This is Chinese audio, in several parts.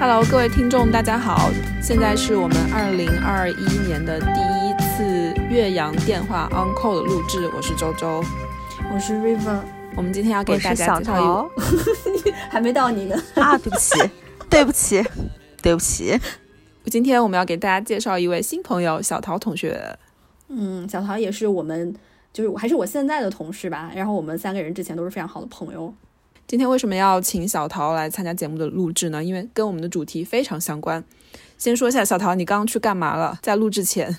Hello，各位听众，大家好，现在是我们二零二一年的第一次岳阳电话 on call 的录制，我是周周。我是 River，我们今天要给大家介绍一桃，还没到你呢。啊，对不起，对不起，对不起。今天我们要给大家介绍一位新朋友小桃同学。嗯，小桃也是我们，就是还是我现在的同事吧。然后我们三个人之前都是非常好的朋友。今天为什么要请小桃来参加节目的录制呢？因为跟我们的主题非常相关。先说一下，小桃，你刚刚去干嘛了？在录制前，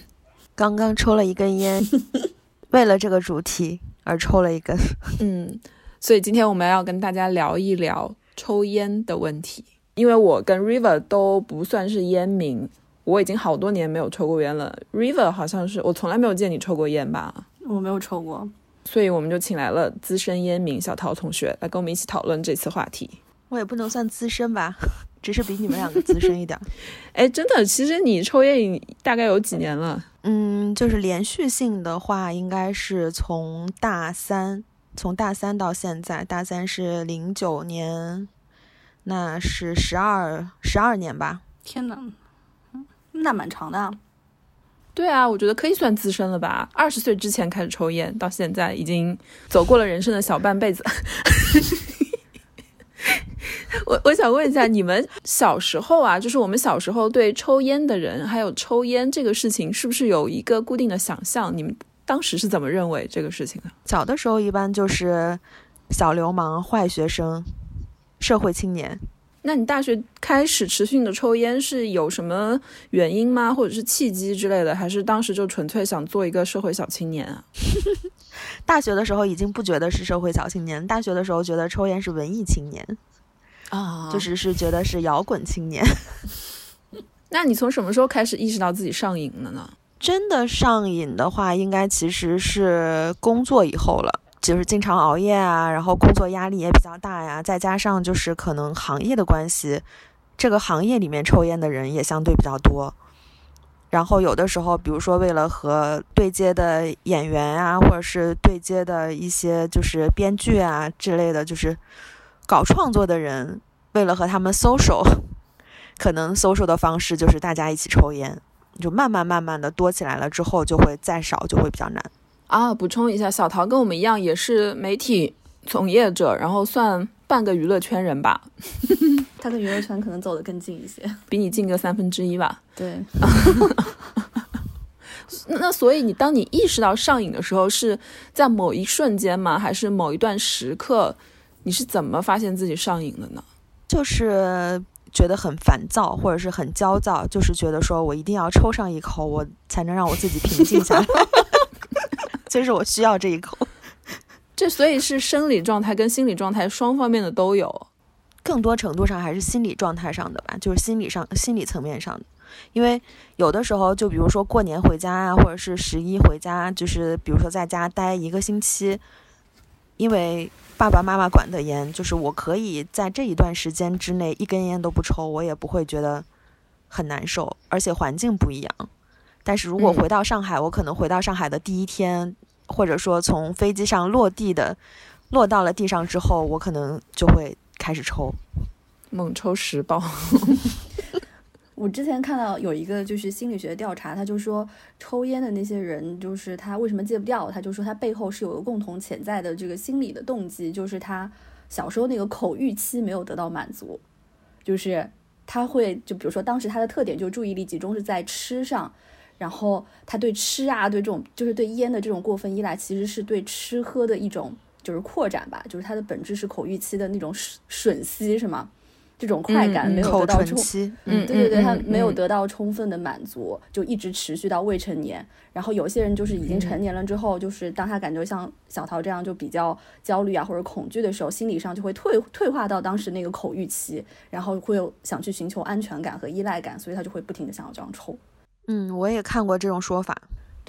刚刚抽了一根烟，为了这个主题而抽了一根。嗯，所以今天我们要跟大家聊一聊抽烟的问题。因为我跟 River 都不算是烟民，我已经好多年没有抽过烟了。River 好像是我从来没有见你抽过烟吧，我没有抽过，所以我们就请来了资深烟民小桃同学来跟我们一起讨论这次话题。我也不能算资深吧，只是比你们两个资深一点儿。哎，真的，其实你抽烟大概有几年了？嗯，就是连续性的话，应该是从大三，从大三到现在，大三是零九年，那是十二十二年吧。天哪，嗯那蛮长的啊。对啊，我觉得可以算资深了吧。二十岁之前开始抽烟，到现在已经走过了人生的小半辈子。我我想问一下，你们小时候啊，就是我们小时候对抽烟的人，还有抽烟这个事情，是不是有一个固定的想象？你们当时是怎么认为这个事情的？小的时候一般就是小流氓、坏学生、社会青年。那你大学开始持续的抽烟是有什么原因吗？或者是契机之类的？还是当时就纯粹想做一个社会小青年啊？大学的时候已经不觉得是社会小青年，大学的时候觉得抽烟是文艺青年，啊就是是觉得是摇滚青年。那你从什么时候开始意识到自己上瘾了呢？真的上瘾的话，应该其实是工作以后了，就是经常熬夜啊，然后工作压力也比较大呀，再加上就是可能行业的关系，这个行业里面抽烟的人也相对比较多。然后有的时候，比如说为了和对接的演员啊，或者是对接的一些就是编剧啊之类的，就是搞创作的人，为了和他们 social，可能 social 的方式就是大家一起抽烟。就慢慢慢慢的多起来了之后，就会再少，就会比较难。啊，补充一下，小桃跟我们一样也是媒体从业者，然后算半个娱乐圈人吧，他跟娱乐圈可能走得更近一些。比你近个三分之一吧。对，那那所以你当你意识到上瘾的时候，是在某一瞬间吗？还是某一段时刻？你是怎么发现自己上瘾的呢？就是觉得很烦躁，或者是很焦躁，就是觉得说我一定要抽上一口，我才能让我自己平静下来。就是我需要这一口。这所以是生理状态跟心理状态双方面的都有。更多程度上还是心理状态上的吧，就是心理上、心理层面上的。因为有的时候，就比如说过年回家啊，或者是十一回家，就是比如说在家待一个星期，因为爸爸妈妈管的严，就是我可以在这一段时间之内一根烟都不抽，我也不会觉得很难受，而且环境不一样。但是如果嗯回到上海，我可能回到上海的第一天，或者说从飞机上落地的落到了地上之后，我可能就会开始抽。猛抽十包，我之前看到有一个就是心理学调查，他就说抽烟的那些人，就是他为什么戒不掉？他就说他背后是有个共同潜在的这个心理的动机，就是他小时候那个口欲期没有得到满足，就是他会就比如说当时他的特点就注意力集中是在吃上，然后他对吃啊，对这种就是对烟的这种过分依赖，其实是对吃喝的一种就是扩展吧，就是它的本质是口欲期的那种吮吸，是吗？这种快感没有得到充，嗯对对对，他嗯没有嗯得到充分的满足，就一直持续到未成年。然后有些人就是已经成年了之后，就是当他感觉像小桃这样就比较焦虑啊或者恐惧的时候，心理上就会退退化到当时那个口欲期，然后会有想去寻求安全感和依赖感，所以他就会不停的想要这样抽。嗯，我也看过这种说法。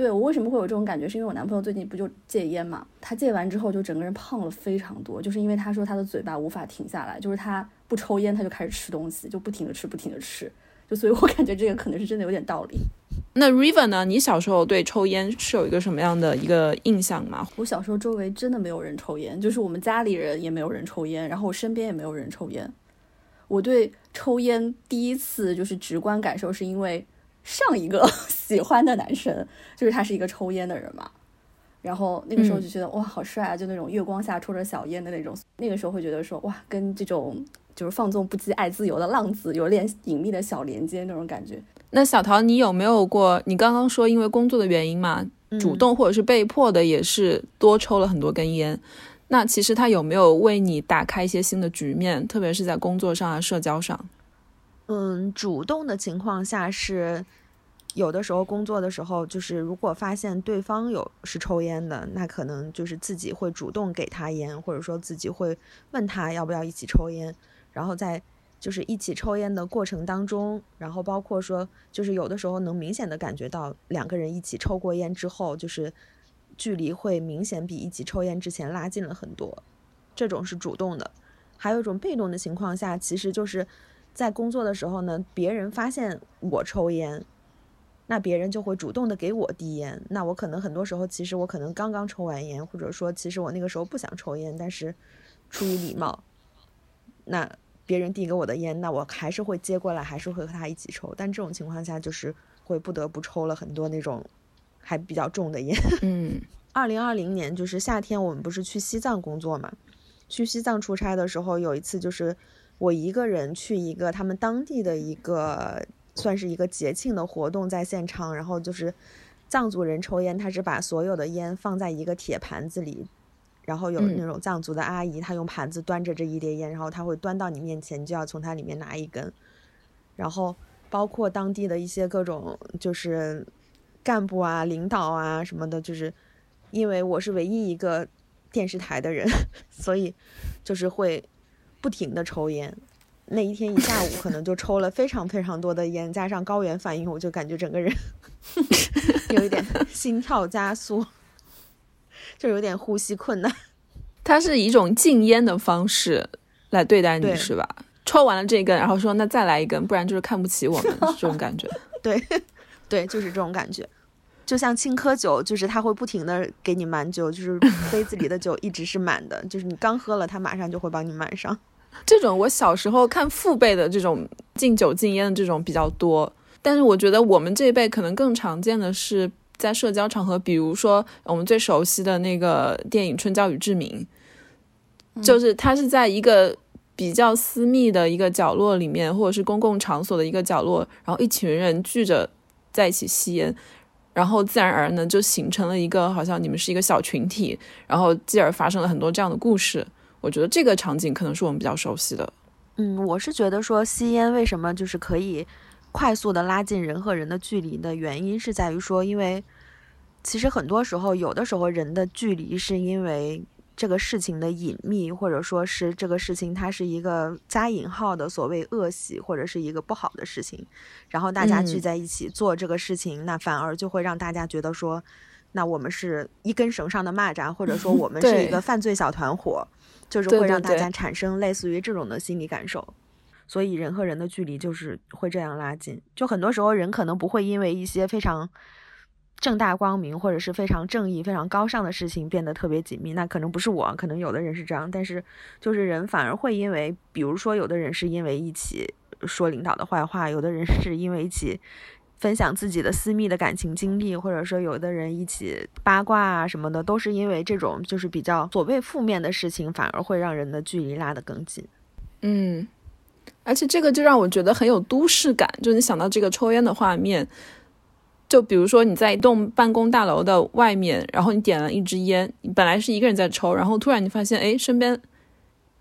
对我为什么会有这种感觉，是因为我男朋友最近不就戒烟嘛，他戒完之后就整个人胖了非常多，就是因为他说他的嘴巴无法停下来，就是他不抽烟他就开始吃东西，就不停的吃，不停的吃，就所以我感觉这个可能是真的有点道理。那 River 呢？你小时候对抽烟是有一个什么样的一个印象吗？我小时候周围真的没有人抽烟，就是我们家里人也没有人抽烟，然后我身边也没有人抽烟。我对抽烟第一次就是直观感受，是因为上一个 喜欢的男生，就是他是一个抽烟的人嘛，然后那个时候就觉得、哇好帅啊，就那种月光下抽着小烟的那种，那个时候会觉得说哇跟这种就是放纵不羁爱自由的浪子有点隐秘的小连接那种感觉。那小桃，你有没有过？你刚刚说因为工作的原因嘛，主动或者是被迫的，也是多抽了很多根烟。那其实他有没有为你打开一些新的局面，特别是在工作上啊、社交上？嗯，主动的情况下是，有的时候工作的时候，就是如果发现对方有是抽烟的，那可能就是自己会主动给他烟，或者说自己会问他要不要一起抽烟，然后在就是一起抽烟的过程当中，然后包括说，就是有的时候能明显的感觉到两个人一起抽过烟之后，就是距离会明显比一起抽烟之前拉近了很多，这种是主动的。还有一种被动的情况下，其实就是在工作的时候呢，别人发现我抽烟，那别人就会主动的给我递烟。那我可能很多时候，其实我可能刚刚抽完烟，或者说其实我那个时候不想抽烟，但是出于礼貌，那别人递给我的烟，那我还是会接过来，还是会和他一起抽。但这种情况下，就是会不得不抽了很多那种还比较重的烟。嗯二零二零年就是夏天，我们不是去西藏工作嘛？去西藏出差的时候，有一次就是我一个人去一个他们当地的一个算是一个节庆的活动，在现场，然后就是藏族人抽烟，他是把所有的烟放在一个铁盘子里，然后有嗯。那种藏族的阿姨，她用盘子端着这一叠烟，然后她会端到你面前，你就要从它里面拿一根，然后包括当地的一些各种就是干部啊、领导啊什么的，就是因为我是唯一一个电视台的人，所以就是会不停的抽烟。那一天一下午可能就抽了非常非常多的烟，加上高原反应，我就感觉整个人 有一点 心跳加速，就有点呼吸困难。它是以一种禁烟的方式来对待你，是吧？抽完了这根，然后说那再来一根，不然就是看不起我们，这种感觉。对，对，就是这种感觉。就像青稞酒，就是它会不停的给你满酒，就是杯子里的酒一直是满的，就是你刚喝了，它马上就会帮你满上。这种我小时候看父辈的这种禁酒禁烟的这种比较多，但是我觉得我们这一辈可能更常见的是在社交场合，比如说我们最熟悉的那个电影《春娇与志明》，就是它是在一个比较私密的一个角落里面，或者是公共场所的一个角落，然后一群人聚着在一起吸烟。然后自然而然呢，就形成了一个好像你们是一个小群体，然后继而发生了很多这样的故事。我觉得这个场景可能是我们比较熟悉的。嗯，我是觉得说吸烟为什么就是可以快速的拉近人和人的距离的原因，是在于说，因为其实很多时候，有的时候人的距离是因为这个事情的隐秘，或者说是这个事情它是一个加引号的所谓恶习，或者是一个不好的事情，然后大家聚嗯在一起做这个事情，那反而就会让大家觉得说，那我们是一根绳上的蚂蚱，或者说 我们是一个犯罪小团伙，就是会让大家产生类似于这种的心理感受。所以人和人的距离就是会这样拉近。就很多时候人可能不会因为一些非常正大光明或者是非常正义、非常高尚的事情变得特别紧密。那可能不是我，可能有的人是这样，但是就是人反而会因为，比如说有的人是因为一起说领导的坏话，有的人是因为一起。分享自己的私密的感情经历，或者说有的人一起八卦啊什么的，都是因为这种就是比较所谓负面的事情，反而会让人的距离拉得更近。嗯，而且这个就让我觉得很有都市感，就你想到这个抽烟的画面，就比如说你在一栋办公大楼的外面，然后你点了一支烟，你本来是一个人在抽，然后突然你发现，哎，身边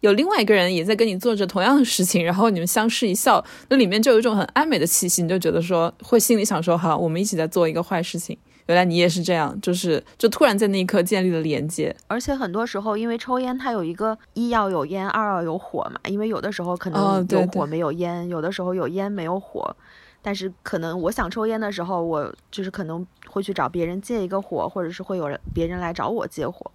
有另外一个人也在跟你做着同样的事情，然后你们相视一笑，那里面就有一种很暧昧的气息，你就觉得说会心里想说，好，我们一起在做一个坏事情。原来你也是这样，就是就突然在那一刻建立了连接。而且很多时候，因为抽烟，它有一个一要有烟，二要有火嘛。因为有的时候可哦能有火没有烟，有的时候有烟没有火。但是可能我想抽烟的时候，我就是可能会去找别人借一个火，或者是会有人别人来找我借火，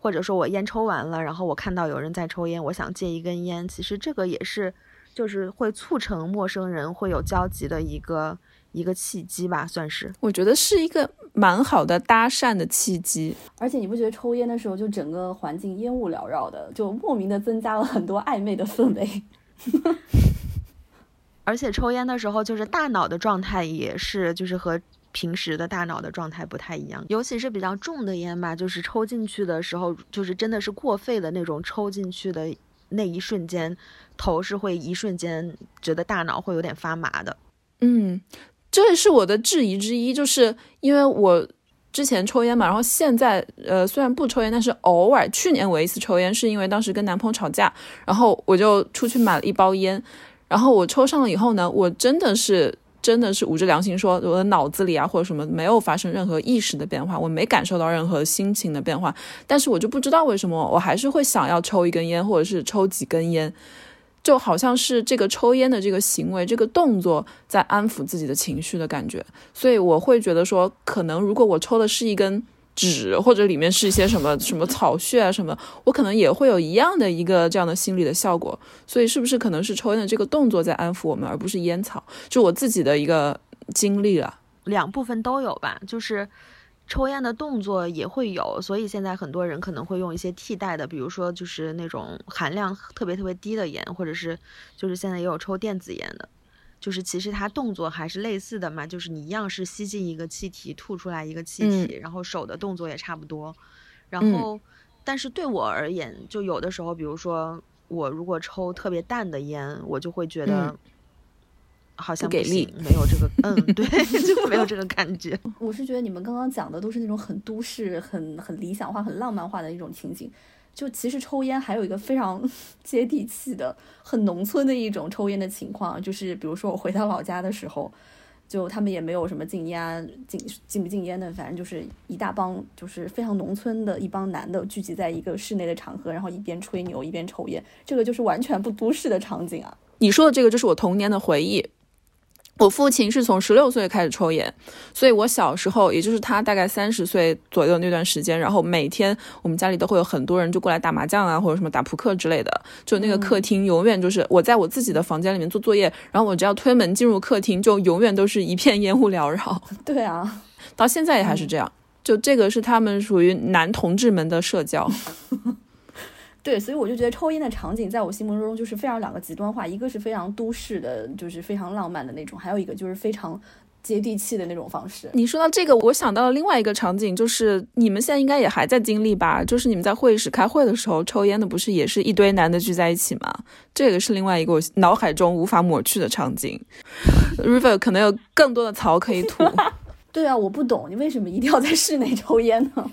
或者说我烟抽完了，然后我看到有人在抽烟，我想借一根烟，其实这个也是就是会促成陌生人会有交集的一个一个契机吧，算是。我觉得是一个蛮好的搭讪的契机。而且你不觉得抽烟的时候，就整个环境烟雾缭绕的，就莫名的增加了很多暧昧的氛围。而且抽烟的时候，就是大脑的状态也是，就是和平时的大脑的状态不太一样。尤其是比较重的烟吧，就是抽进去的时候，就是真的是过肺的那种，抽进去的那一瞬间，头是会一瞬间觉得大脑会有点发麻的。嗯，这也是我的质疑之一，就是因为我之前抽烟嘛，然后现在呃虽然不抽烟，但是偶尔去年我一次抽烟，是因为当时跟男朋友吵架，然后我就出去买了一包烟，然后我抽上了以后呢，我真的是真的是捂着良心说，我的脑子里啊或者什么没有发生任何意识的变化，我没感受到任何心情的变化，但是我就不知道为什么我还是会想要抽一根烟，或者是抽几根烟。就好像是这个抽烟的这个行为、这个动作在安抚自己的情绪的感觉，所以我会觉得说，可能如果我抽的是一根纸，或者里面是一些什么什么草屑啊什么，我可能也会有一样的一个这样的心理的效果。所以是不是可能是抽烟的这个动作在安抚我们，而不是烟草？就我自己的一个经历了。两部分都有吧，就是抽烟的动作也会有，所以现在很多人可能会用一些替代的，比如说就是那种含量特别特别低的烟，或者是就是现在也有抽电子烟的，就是其实它动作还是类似的嘛，就是你一样是吸进一个气体，吐出来一个气体，然后手的动作也差不多，然后、但是对我而言，就有的时候，比如说我如果抽特别淡的烟，我就会觉得嗯。好像不给力没有这个，嗯，对，就没有这个感觉。我是觉得你们刚刚讲的都是那种很都市、很很理想化、很浪漫化的一种情景。就其实抽烟还有一个非常 接地气的、很农村的一种抽烟的情况，就是比如说我回到老家的时候，就他们也没有什么禁烟禁禁不禁烟的，反正就是一大帮就是非常农村的一帮男的聚集在一个室内的场合，然后一边吹牛一边抽烟，这个就是完全不都市的场景啊。你说的这个就是我童年的回忆。我父亲是从十六岁开始抽烟，所以我小时候，也就是他大概三十岁左右那段时间，然后每天我们家里都会有很多人就过来打麻将啊，或者什么打扑克之类的。就那个客厅永远就是我在我自己的房间里面做作业，然后我只要推门进入客厅，就永远都是一片烟雾缭绕。对啊，到现在也还是这样。就这个是他们属于男同志们的社交。对，所以我就觉得抽烟的场景在我心目中就是非常两个极端化，一个是非常都市的，就是非常浪漫的那种，还有一个就是非常接地气的那种方式。你说到这个，我想到了另外一个场景，就是你们现在应该也还在经历吧？就是你们在会议室开会的时候，抽烟的不是也是一堆男的聚在一起吗？这个是另外一个我脑海中无法抹去的场景。River 可能有更多的槽可以吐。对啊，我不懂你为什么一定要在室内抽烟呢？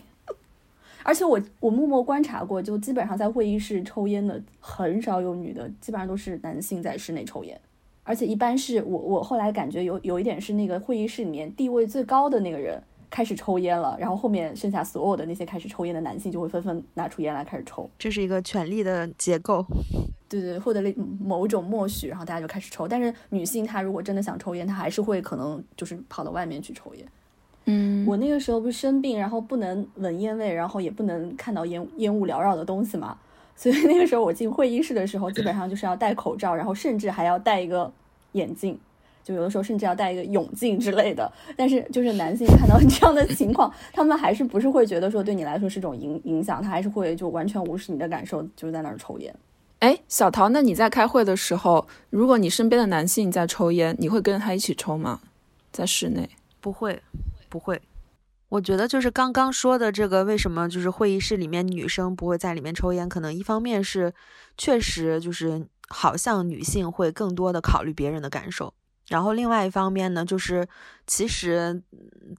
而且我我默默观察过，就基本上在会议室抽烟的很少有女的，基本上都是男性在室内抽烟。而且一般是我我后来感觉有有一点是那个会议室里面地位最高的那个人开始抽烟了，然后后面剩下所有的那些开始抽烟的男性就会纷纷拿出烟来开始抽。这是一个权力的结构。对对，获得了某种默许，然后大家就开始抽。但是女性她如果真的想抽烟，她还是会可能就是跑到外面去抽烟。嗯，我那个时候不是生病，然后不能闻烟味，然后也不能看到烟烟雾缭绕的东西嘛，所以那个时候我进会议室的时候，基本上就是要戴口罩，然后甚至还要戴一个眼镜，就有的时候甚至要戴一个泳镜之类的。但是就是男性看到这样的情况，他们还是不是会觉得说对你来说是种影影响，他还是会就完全无视你的感受，就在那儿抽烟。哎，小桃，那你在开会的时候，如果你身边的男性在抽烟，你会跟着他一起抽吗？在室内？不会，不会。我觉得就是刚刚说的这个，为什么就是会议室里面女生不会在里面抽烟？可能一方面是确实就是好像女性会更多的考虑别人的感受，然后另外一方面呢，就是其实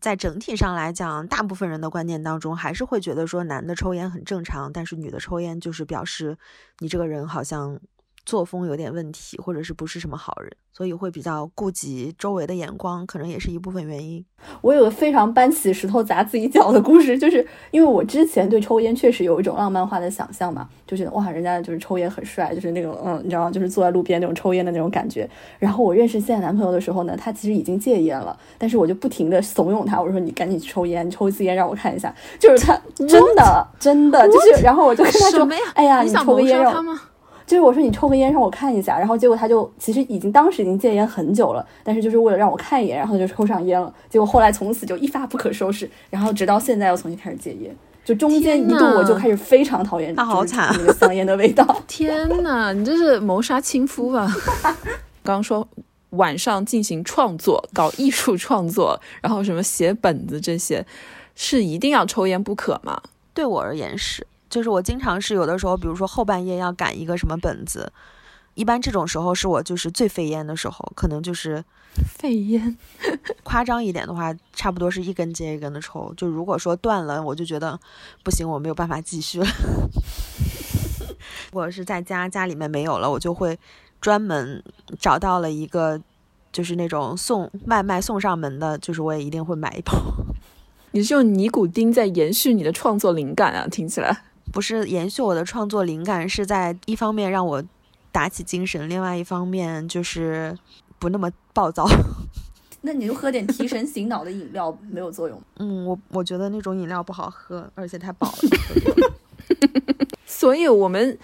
在整体上来讲，大部分人的观念当中还是会觉得说男的抽烟很正常，但是女的抽烟就是表示你这个人好像作风有点问题，或者是不是什么好人，所以会比较顾及周围的眼光，可能也是一部分原因。我有个非常搬起石头砸自己脚的故事，就是因为我之前对抽烟确实有一种浪漫化的想象嘛，就觉得哇，人家就是抽烟很帅，就是那种嗯，你知道，就是坐在路边那种抽烟的那种感觉。然后我认识现在男朋友的时候呢，他其实已经戒烟了，但是我就不停的怂恿他，我说你赶紧去抽烟，你抽一次烟让我看一下。就是他真的真的就是，然后我就跟他说？哎呀，你抽个烟让我？就是我说你抽个烟让我看一下，然后结果他就其实已经当时已经戒烟很久了，但是就是为了让我看一眼，然后就抽上烟了。结果后来从此就一发不可收拾，然后直到现在又重新开始戒烟。就中间一度我就开始非常讨厌，他好惨那个香烟的味道。天哪，你这是谋杀亲夫吧？刚 刚说晚上进行创作，搞艺术创作，然后什么写本子这些，是一定要抽烟不可吗？对我而言是，就是我经常是有的时候，比如说后半夜要赶一个什么本子，一般这种时候是我就是最费烟的时候，可能就是费烟，夸张一点的话，差不多是一根接一根的抽。就如果说断了，我就觉得不行，我没有办法继续了。我是在家家里面没有了，我就会专门找到了一个，就是那种送外卖送上门的，就是我也一定会买一包。你是用尼古丁在延续你的创作灵感啊？听起来，不是延续我的创作灵感，是在一方面让我打起精神，另外一方面就是不那么暴躁。那你就喝点提神醒脑的饮料，没有作用吗？嗯，我我觉得那种饮料不好喝，而且太饱了。所以我们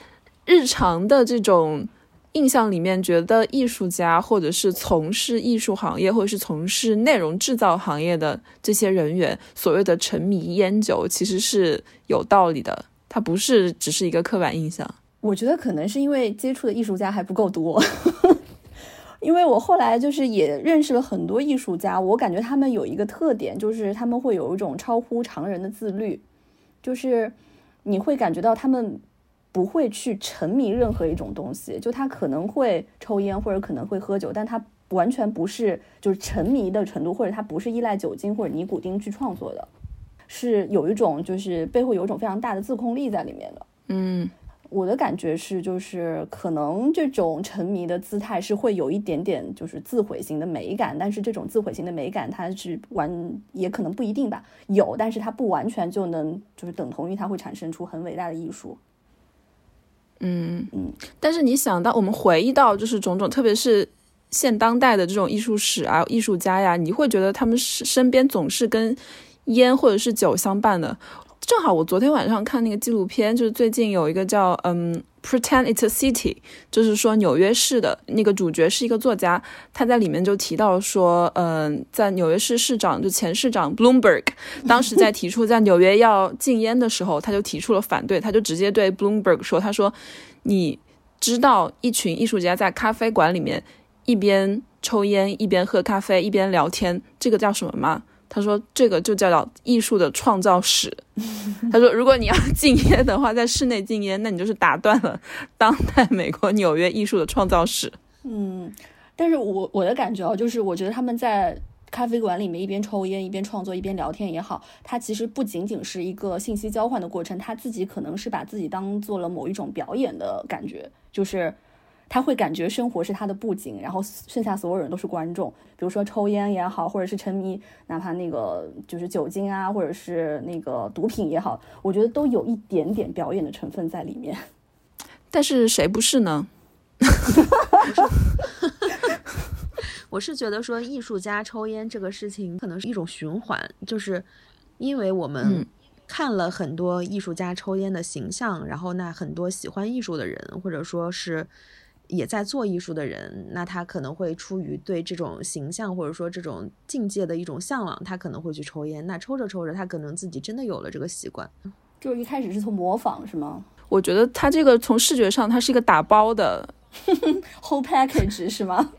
日常的这种印象里面，觉得艺术家或者是从事艺术行业或者是从事内容制造行业的这些人员，所谓的沉迷烟酒，其实是有道理的，它不是只是一个刻板印象。我觉得可能是因为接触的艺术家还不够多，因为我后来就是也认识了很多艺术家，我感觉他们有一个特点，就是他们会有一种超乎常人的自律，就是你会感觉到他们不会去沉迷任何一种东西，就他可能会抽烟或者可能会喝酒，但他完全不是就是沉迷的程度，或者他不是依赖酒精或者尼古丁去创作的，是有一种就是背后有一种非常大的自控力在里面的。嗯，我的感觉是，就是可能这种沉迷的姿态是会有一点点就是自毁型的美感，但是这种自毁型的美感，它是完也可能不一定吧，有，但是它不完全就能就是等同于它会产生出很伟大的艺术。嗯嗯，但是你想到我们回忆到就是种种，特别是现当代的这种艺术史啊、艺术家呀，你会觉得他们是身边总是跟烟或者是酒相伴的。正好我昨天晚上看那个纪录片，就是最近有一个叫嗯。Pretend It's a City，就是说纽约市的那个主角是一个作家，他在里面就提到说，嗯、在纽约市市长就前市长 Bloomberg 当时在提出在纽约要禁烟的时候，他就提出了反对，他就直接对 Bloomberg 说，他说你知道一群艺术家在咖啡馆里面一边抽烟一边喝咖啡一边聊天，这个叫什么吗？他说这个就叫做艺术的创造史。他说，如果你要禁烟的话，在室内禁烟，那你就是打断了当代美国纽约艺术的创造史。嗯，但是我我的感觉啊，就是我觉得他们在咖啡馆里面一边抽烟一边创作一边聊天也好，它其实不仅仅是一个信息交换的过程，他自己可能是把自己当做了某一种表演的感觉，就是他会感觉生活是他的布景，然后剩下所有人都是观众。比如说抽烟也好，或者是沉迷哪怕那个就是酒精啊，或者是那个毒品也好，我觉得都有一点点表演的成分在里面。但是谁不是呢？我是觉得说，艺术家抽烟这个事情可能是一种循环，就是因为我们嗯看了很多艺术家抽烟的形象，然后那很多喜欢艺术的人，或者说是也在做艺术的人，那他可能会出于对这种形象或者说这种境界的一种向往，他可能会去抽烟。那抽着抽着，他可能自己真的有了这个习惯。就是一开始是从模仿是吗我觉得他这个从视觉上，它是一个打包的？Whole package 是吗？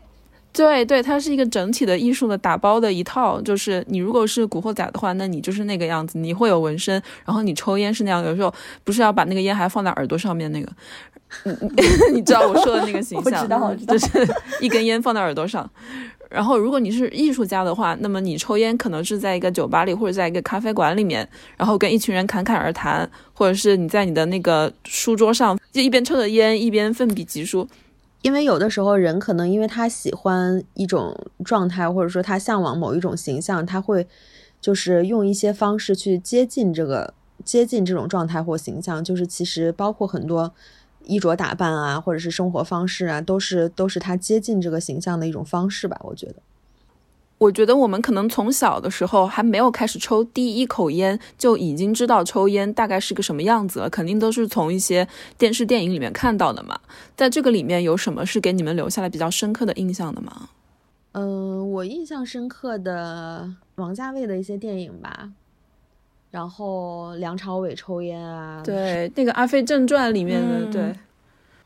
对对，它是一个整体的艺术的打包的一套。就是你如果是古惑仔的话，那你就是那个样子，你会有纹身，然后你抽烟是那样，有时候不是要把那个烟还放在耳朵上面那个，嗯 你知道我说的那个形象，就是 一根烟放在耳朵上。然后，如果你是艺术家的话，那么你抽烟可能是在一个酒吧里或者在一个咖啡馆里面，然后跟一群人侃侃而谈，或者是你在你的那个书桌上，就一边抽着烟一边奋笔疾书。因为有的时候人可能因为他喜欢一种状态，或者说他向往某一种形象，他会就是用一些方式去接近这个接近这种状态或形象，就是其实包括很多衣着打扮啊，或者是生活方式啊，都是都是他接近这个形象的一种方式吧，我觉得。我觉得我们可能从小的时候还没有开始抽第一口烟，就已经知道抽烟大概是个什么样子了。肯定都是从一些电视电影里面看到的嘛。在这个里面有什么是给你们留下来比较深刻的印象的吗？嗯，我印象深刻的王家卫的一些电影吧，然后梁朝伟抽烟啊，对，那个《阿飞正传》里面的，嗯对，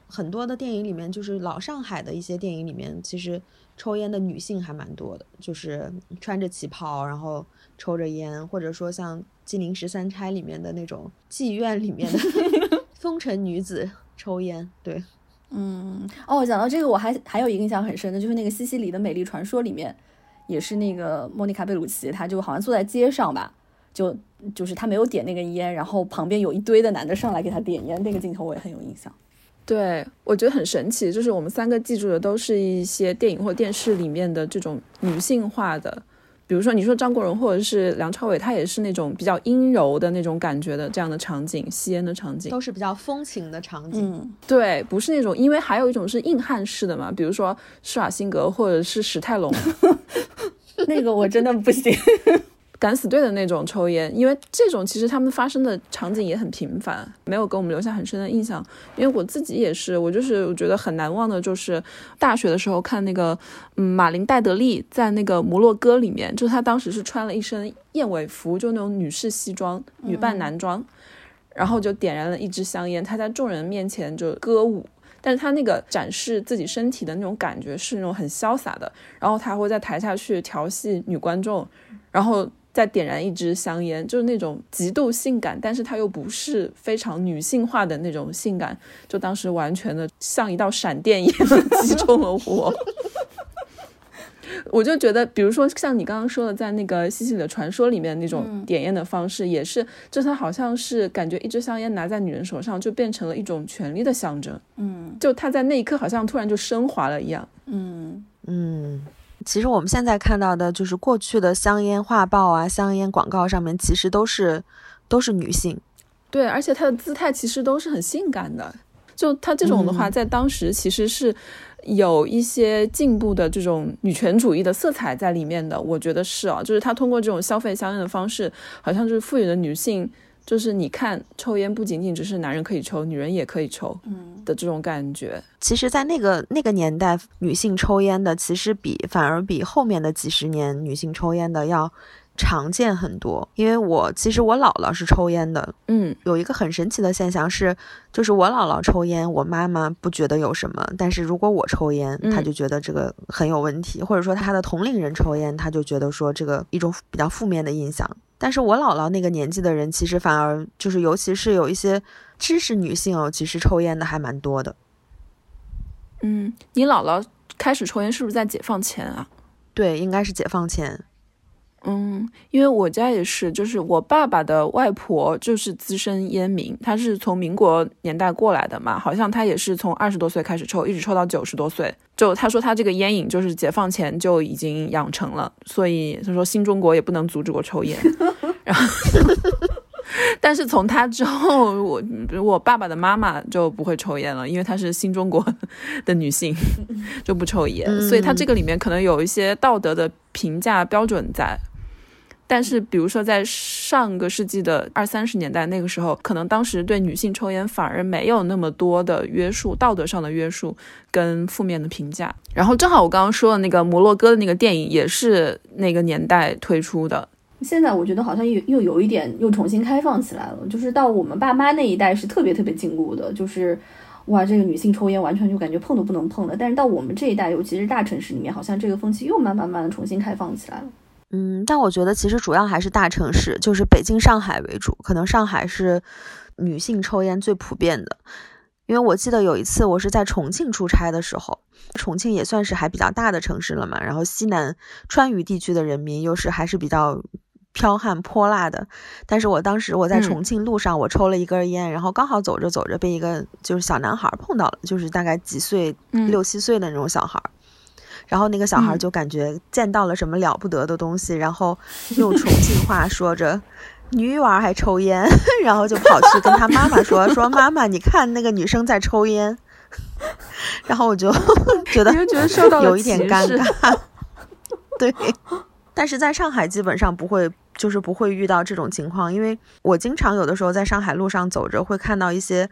很多的电影里面，就是老上海的一些电影里面，其实抽烟的女性还蛮多的，就是穿着旗袍，然后抽着烟，或者说像《金陵十三钗》里面的那种妓院里面的 风尘女子抽烟，对，嗯，哦，讲到这个，我还还有一个印象很深的，就是那个西西里的美丽传说里面，也是那个莫妮卡贝鲁奇，她就好像坐在街上吧，就就是她没有点那个烟，然后旁边有一堆的男的上来给她点烟，那个镜头我也很有印象。对，我觉得很神奇，就是我们三个记住的都是一些电影或电视里面的这种女性化的，比如说你说张国荣或者是梁朝伟，他也是那种比较阴柔的那种感觉的这样的场景，吸烟的场景。都是比较风情的场景。嗯，对，不是那种，因为还有一种是硬汉式的嘛，比如说施瓦辛格或者是史泰龙，那个我真的不行。敢死队的那种抽烟，因为这种其实他们发生的场景也很频繁，没有给我们留下很深的印象。因为我自己也是，我就是我觉得很难忘的，就是大学的时候看那个，嗯，马林戴德利在那个摩洛哥里面，就是他当时是穿了一身燕尾服，就那种女士西装，女扮男装，然后就点燃了一支香烟，他在众人面前就歌舞。但是他那个展示自己身体的那种感觉是那种很潇洒的，然后他会在台下去调戏女观众，然后再点燃一支香烟，就是那种极度性感，但是他又不是非常女性化的那种性感，就当时完全的像一道闪电一样 击中了我。我就觉得，比如说像你刚刚说的，在那个《西西里的传说》里面那种点烟的方式，也是，就它好像是感觉一支香烟拿在女人手上，就变成了一种权力的象征。嗯就它在那一刻好像突然就升华了一样。嗯嗯，其实我们现在看到的就是过去的香烟画报啊、香烟广告上面，其实都是都是女性。对，而且她的姿态其实都是很性感的。就她这种的话，嗯在当时其实是有一些进步的这种女权主义的色彩在里面的。我觉得是啊，就是她通过这种消费香烟的方式，好像就是赋予了女性，就是你看抽烟不仅仅只是男人可以抽，女人也可以抽嗯的这种感觉。其实，在那个那个年代，女性抽烟的其实比反而比后面的几十年女性抽烟的要常见很多。因为我其实我姥姥是抽烟的，嗯，有一个很神奇的现象是，就是我姥姥抽烟，我妈妈不觉得有什么，但是如果我抽烟，嗯她就觉得这个很有问题，或者说她的同龄人抽烟，她就觉得说这个一种比较负面的印象。但是我姥姥那个年纪的人，其实反而就是，尤其是有一些知识女性哦，其实抽烟的还蛮多的。嗯，你姥姥开始抽烟是不是在解放前啊？对，应该是解放前。嗯，因为我家也是，就是我爸爸的外婆就是资深烟民，她是从民国年代过来的嘛，好像她也是从二十多岁开始抽，一直抽到九十多岁。就她说她这个烟瘾就是解放前就已经养成了，所以她说新中国也不能阻止我抽烟。然后，但是从他之后，我我爸爸的妈妈就不会抽烟了，因为她是新中国 的女性，就不抽烟，所以她这个里面可能有一些道德的评价标准在。但是，比如说在上个世纪的二三十年代那个时候，可能当时对女性抽烟反而没有那么多的约束，道德上的约束跟负面的评价。然后正好我刚刚说的那个摩洛哥的那个电影也是那个年代推出的，现在我觉得好像又又有一点又重新开放起来了，就是到我们爸妈那一代是特别特别禁锢的，就是哇，这个女性抽烟完全就感觉碰都不能碰了。但是到我们这一代，尤其是大城市里面，好像这个风气又慢慢慢的重新开放起来了。嗯，但我觉得其实主要还是大城市，就是北京、上海为主。可能上海是女性抽烟最普遍的，因为我记得有一次我是在重庆出差的时候，重庆也算是还比较大的城市了嘛。然后西南川渝地区的人民又是还是比较剽悍泼辣的。但是我当时我在嗯重庆路上，我抽了一根烟，然后刚好走着走着被一个就是小男孩碰到了，就是大概几岁嗯六七岁的那种小孩儿。然后那个小孩就感觉见到了什么了不得的东西，然后 用重庆话说着“女娃还抽烟”，然后就跑去跟他妈妈说：“说 妈妈，你看那个女生在抽烟。”然后我就觉得觉得受到有一点尴尬。对，但是在上海基本上不会，就是不会遇到这种情况，因为我经常有的时候在上海路上走着，会看到一些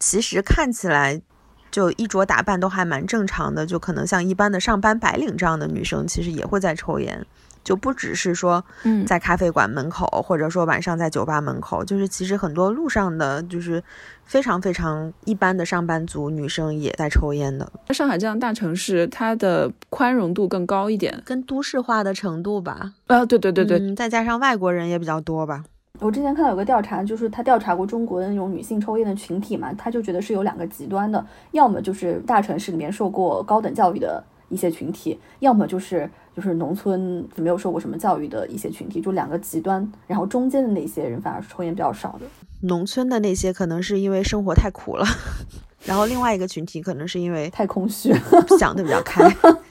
其实看起来就衣着打扮都还蛮正常的，就可能像一般的上班白领这样的女生，其实也会在抽烟。就不只是说嗯在咖啡馆门口，或者说晚上在酒吧门口，就是其实很多路上的，就是非常非常一般的上班族女生也在抽烟的，上海这样大城市，它的宽容度更高一点。跟都市化的程度吧。啊，对对对对，嗯，再加上外国人也比较多吧。我之前看到有个调查，就是他调查过中国的那种女性抽烟的群体嘛，他就觉得是有两个极端的，要么就是大城市里面受过高等教育的一些群体，要么就是就是农村没有受过什么教育的一些群体，就两个极端。然后中间的那些人反而是抽烟比较少的。农村的那些可能是因为生活太苦了，然后另外一个群体可能是因为太空虚。想的比较开。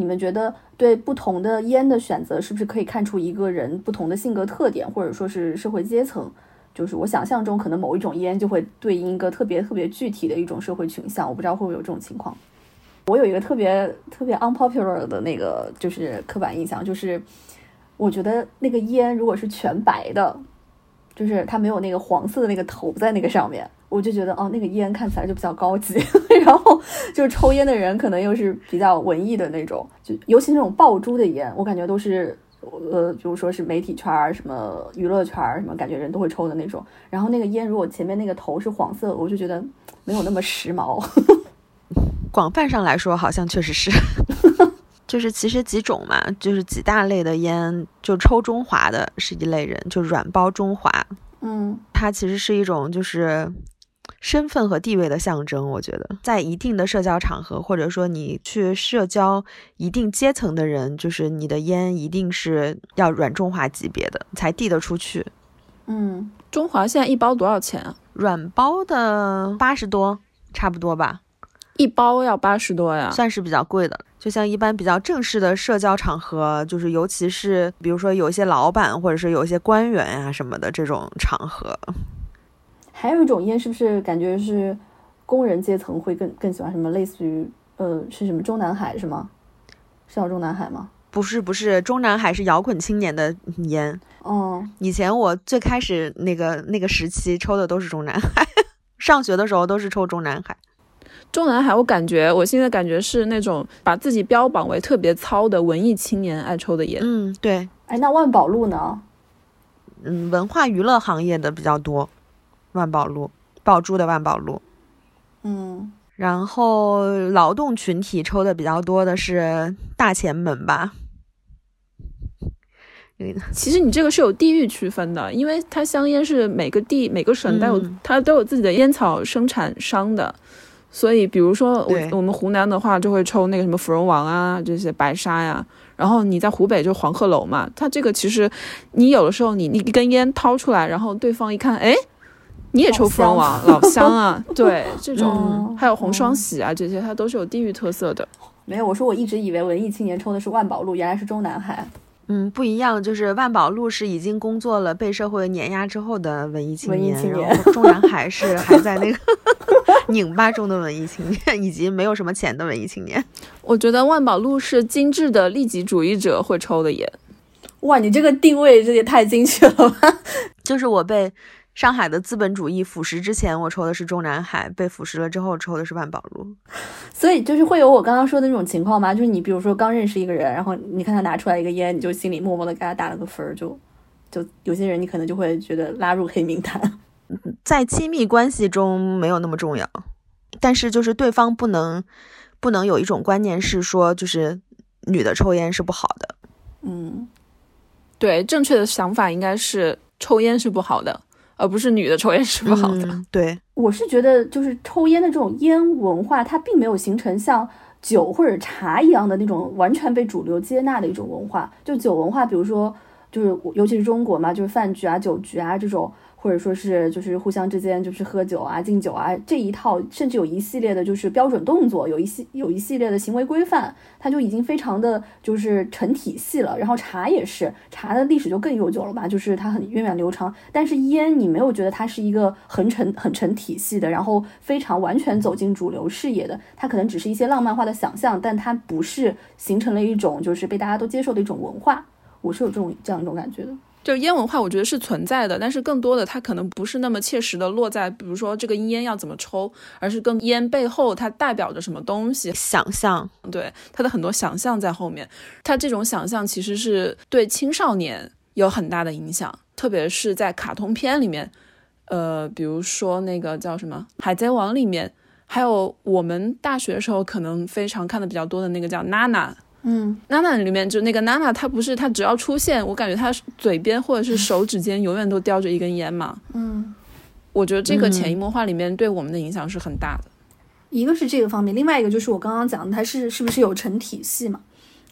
你们觉得对不同的烟的选择，是不是可以看出一个人不同的性格特点，或者说是社会阶层？就是我想象中，可能某一种烟就会对应一个特别特别具体的一种社会群像，我不知道会不会有这种情况。我有一个特别特别 unpopular 的那个就是刻板印象，就是我觉得那个烟如果是全白的，就是它没有那个黄色的那个头在那个上面，我就觉得哦，那个烟看起来就比较高级。然后就是抽烟的人可能又是比较文艺的那种，就尤其那种爆珠的烟，我感觉都是呃，比如说是媒体圈儿、什么娱乐圈儿、什么，感觉人都会抽的那种。然后那个烟如果前面那个头是黄色，我就觉得没有那么时髦。广泛上来说，好像确实是，就是其实几种嘛，就是几大类的烟，就抽中华的是一类人，就软包中华，嗯它其实是一种就是身份和地位的象征。我觉得，在一定的社交场合，或者说你去社交一定阶层的人，就是你的烟一定是要软中华级别的才递得出去。嗯，中华现在一包多少钱啊？软包的八十多，差不多吧，一包要八十多呀。算是比较贵的。就像一般比较正式的社交场合，就是尤其是比如说有一些老板或者是有一些官员呀、什么的这种场合，还有一种烟，是不是感觉是工人阶层会更更喜欢什么？类似于呃，是什么中南海是吗？是叫中南海吗？不是不是，中南海是摇滚青年的烟。哦，以前我最开始那个那个时期抽的都是中南海，上学的时候都是抽中南海。中南海，我感觉我现在感觉是那种把自己标榜为特别糙的文艺青年爱抽的烟。嗯，对，哎，那万宝路呢？嗯，文化娱乐行业的比较多，万宝路宝珠的万宝路。嗯，然后劳动群体抽的比较多的是大前门吧，其实你这个是有地域区分的，因为它香烟是每个地每个省都有、嗯它都有自己的烟草生产商的，所以比如说我我们湖南的话就会抽那个什么芙蓉王啊这些白沙呀，然后你在湖北就黄鹤楼嘛，它这个其实你有的时候你你一根烟掏出来，然后对方一看，哎。你也抽芙蓉王，老乡啊，对，这种、嗯还有红双喜啊，这些它都是有地域特色的。没有，我说我一直以为文艺青年抽的是万宝路，原来是中南海。嗯，不一样，就是万宝路是已经工作了、被社会碾压之后的文艺青文艺年，青年然后中南海是还在那个 拧巴中的文艺青年，以及没有什么钱的文艺青年。我觉得万宝路是精致的利己主义者会抽的烟。哇，你这个定位这也太精确了吧！就是我被上海的资本主义腐蚀之前，我抽的是中南海；被腐蚀了之后，抽的是万宝路。所以就是会有我刚刚说的那种情况吗？就是你比如说刚认识一个人，然后你看他拿出来一个烟，你就心里默默的给他打了个分儿，就就有些人你可能就会觉得拉入黑名单。在亲密关系中没有那么重要，但是就是对方不能不能有一种观念是说，就是女的抽烟是不好的。嗯，对，正确的想法应该是抽烟是不好的，而不是女的抽烟是不好的。嗯、对，我是觉得就是抽烟的这种烟文化，它并没有形成像酒或者茶一样的那种完全被主流接纳的一种文化。就酒文化，比如说就是尤其是中国嘛，就是饭局啊、酒局啊这种。或者说是就是互相之间就是喝酒啊、敬酒啊这一套，甚至有一系列的就是标准动作，有一系有一系列的行为规范，它就已经非常的就是成体系了。然后茶也是，茶的历史就更悠久了吧，就是它很源远流长。但是烟，你没有觉得它是一个很成很成体系的，然后非常完全走进主流视野的，它可能只是一些浪漫化的想象，但它不是形成了一种就是被大家都接受的一种文化。我是有这种这样一种感觉的。就烟文化，我觉得是存在的，但是更多的它可能不是那么切实的落在，比如说这个烟要怎么抽，而是跟烟背后它代表着什么东西，想象，对它的很多想象在后面。它这种想象其实是对青少年有很大的影响，特别是在卡通片里面，呃，比如说那个叫什么《海贼王》里面，还有我们大学的时候可能非常看的比较多的那个叫娜娜。嗯，娜娜里面就那个娜娜，她不是她只要出现，我感觉她嘴边或者是手指间永远都叼着一根烟嘛。嗯，我觉得这个潜移默化里面对我们的影响是很大的。一个是这个方面，另外一个就是我刚刚讲的，它是是不是有成体系嘛？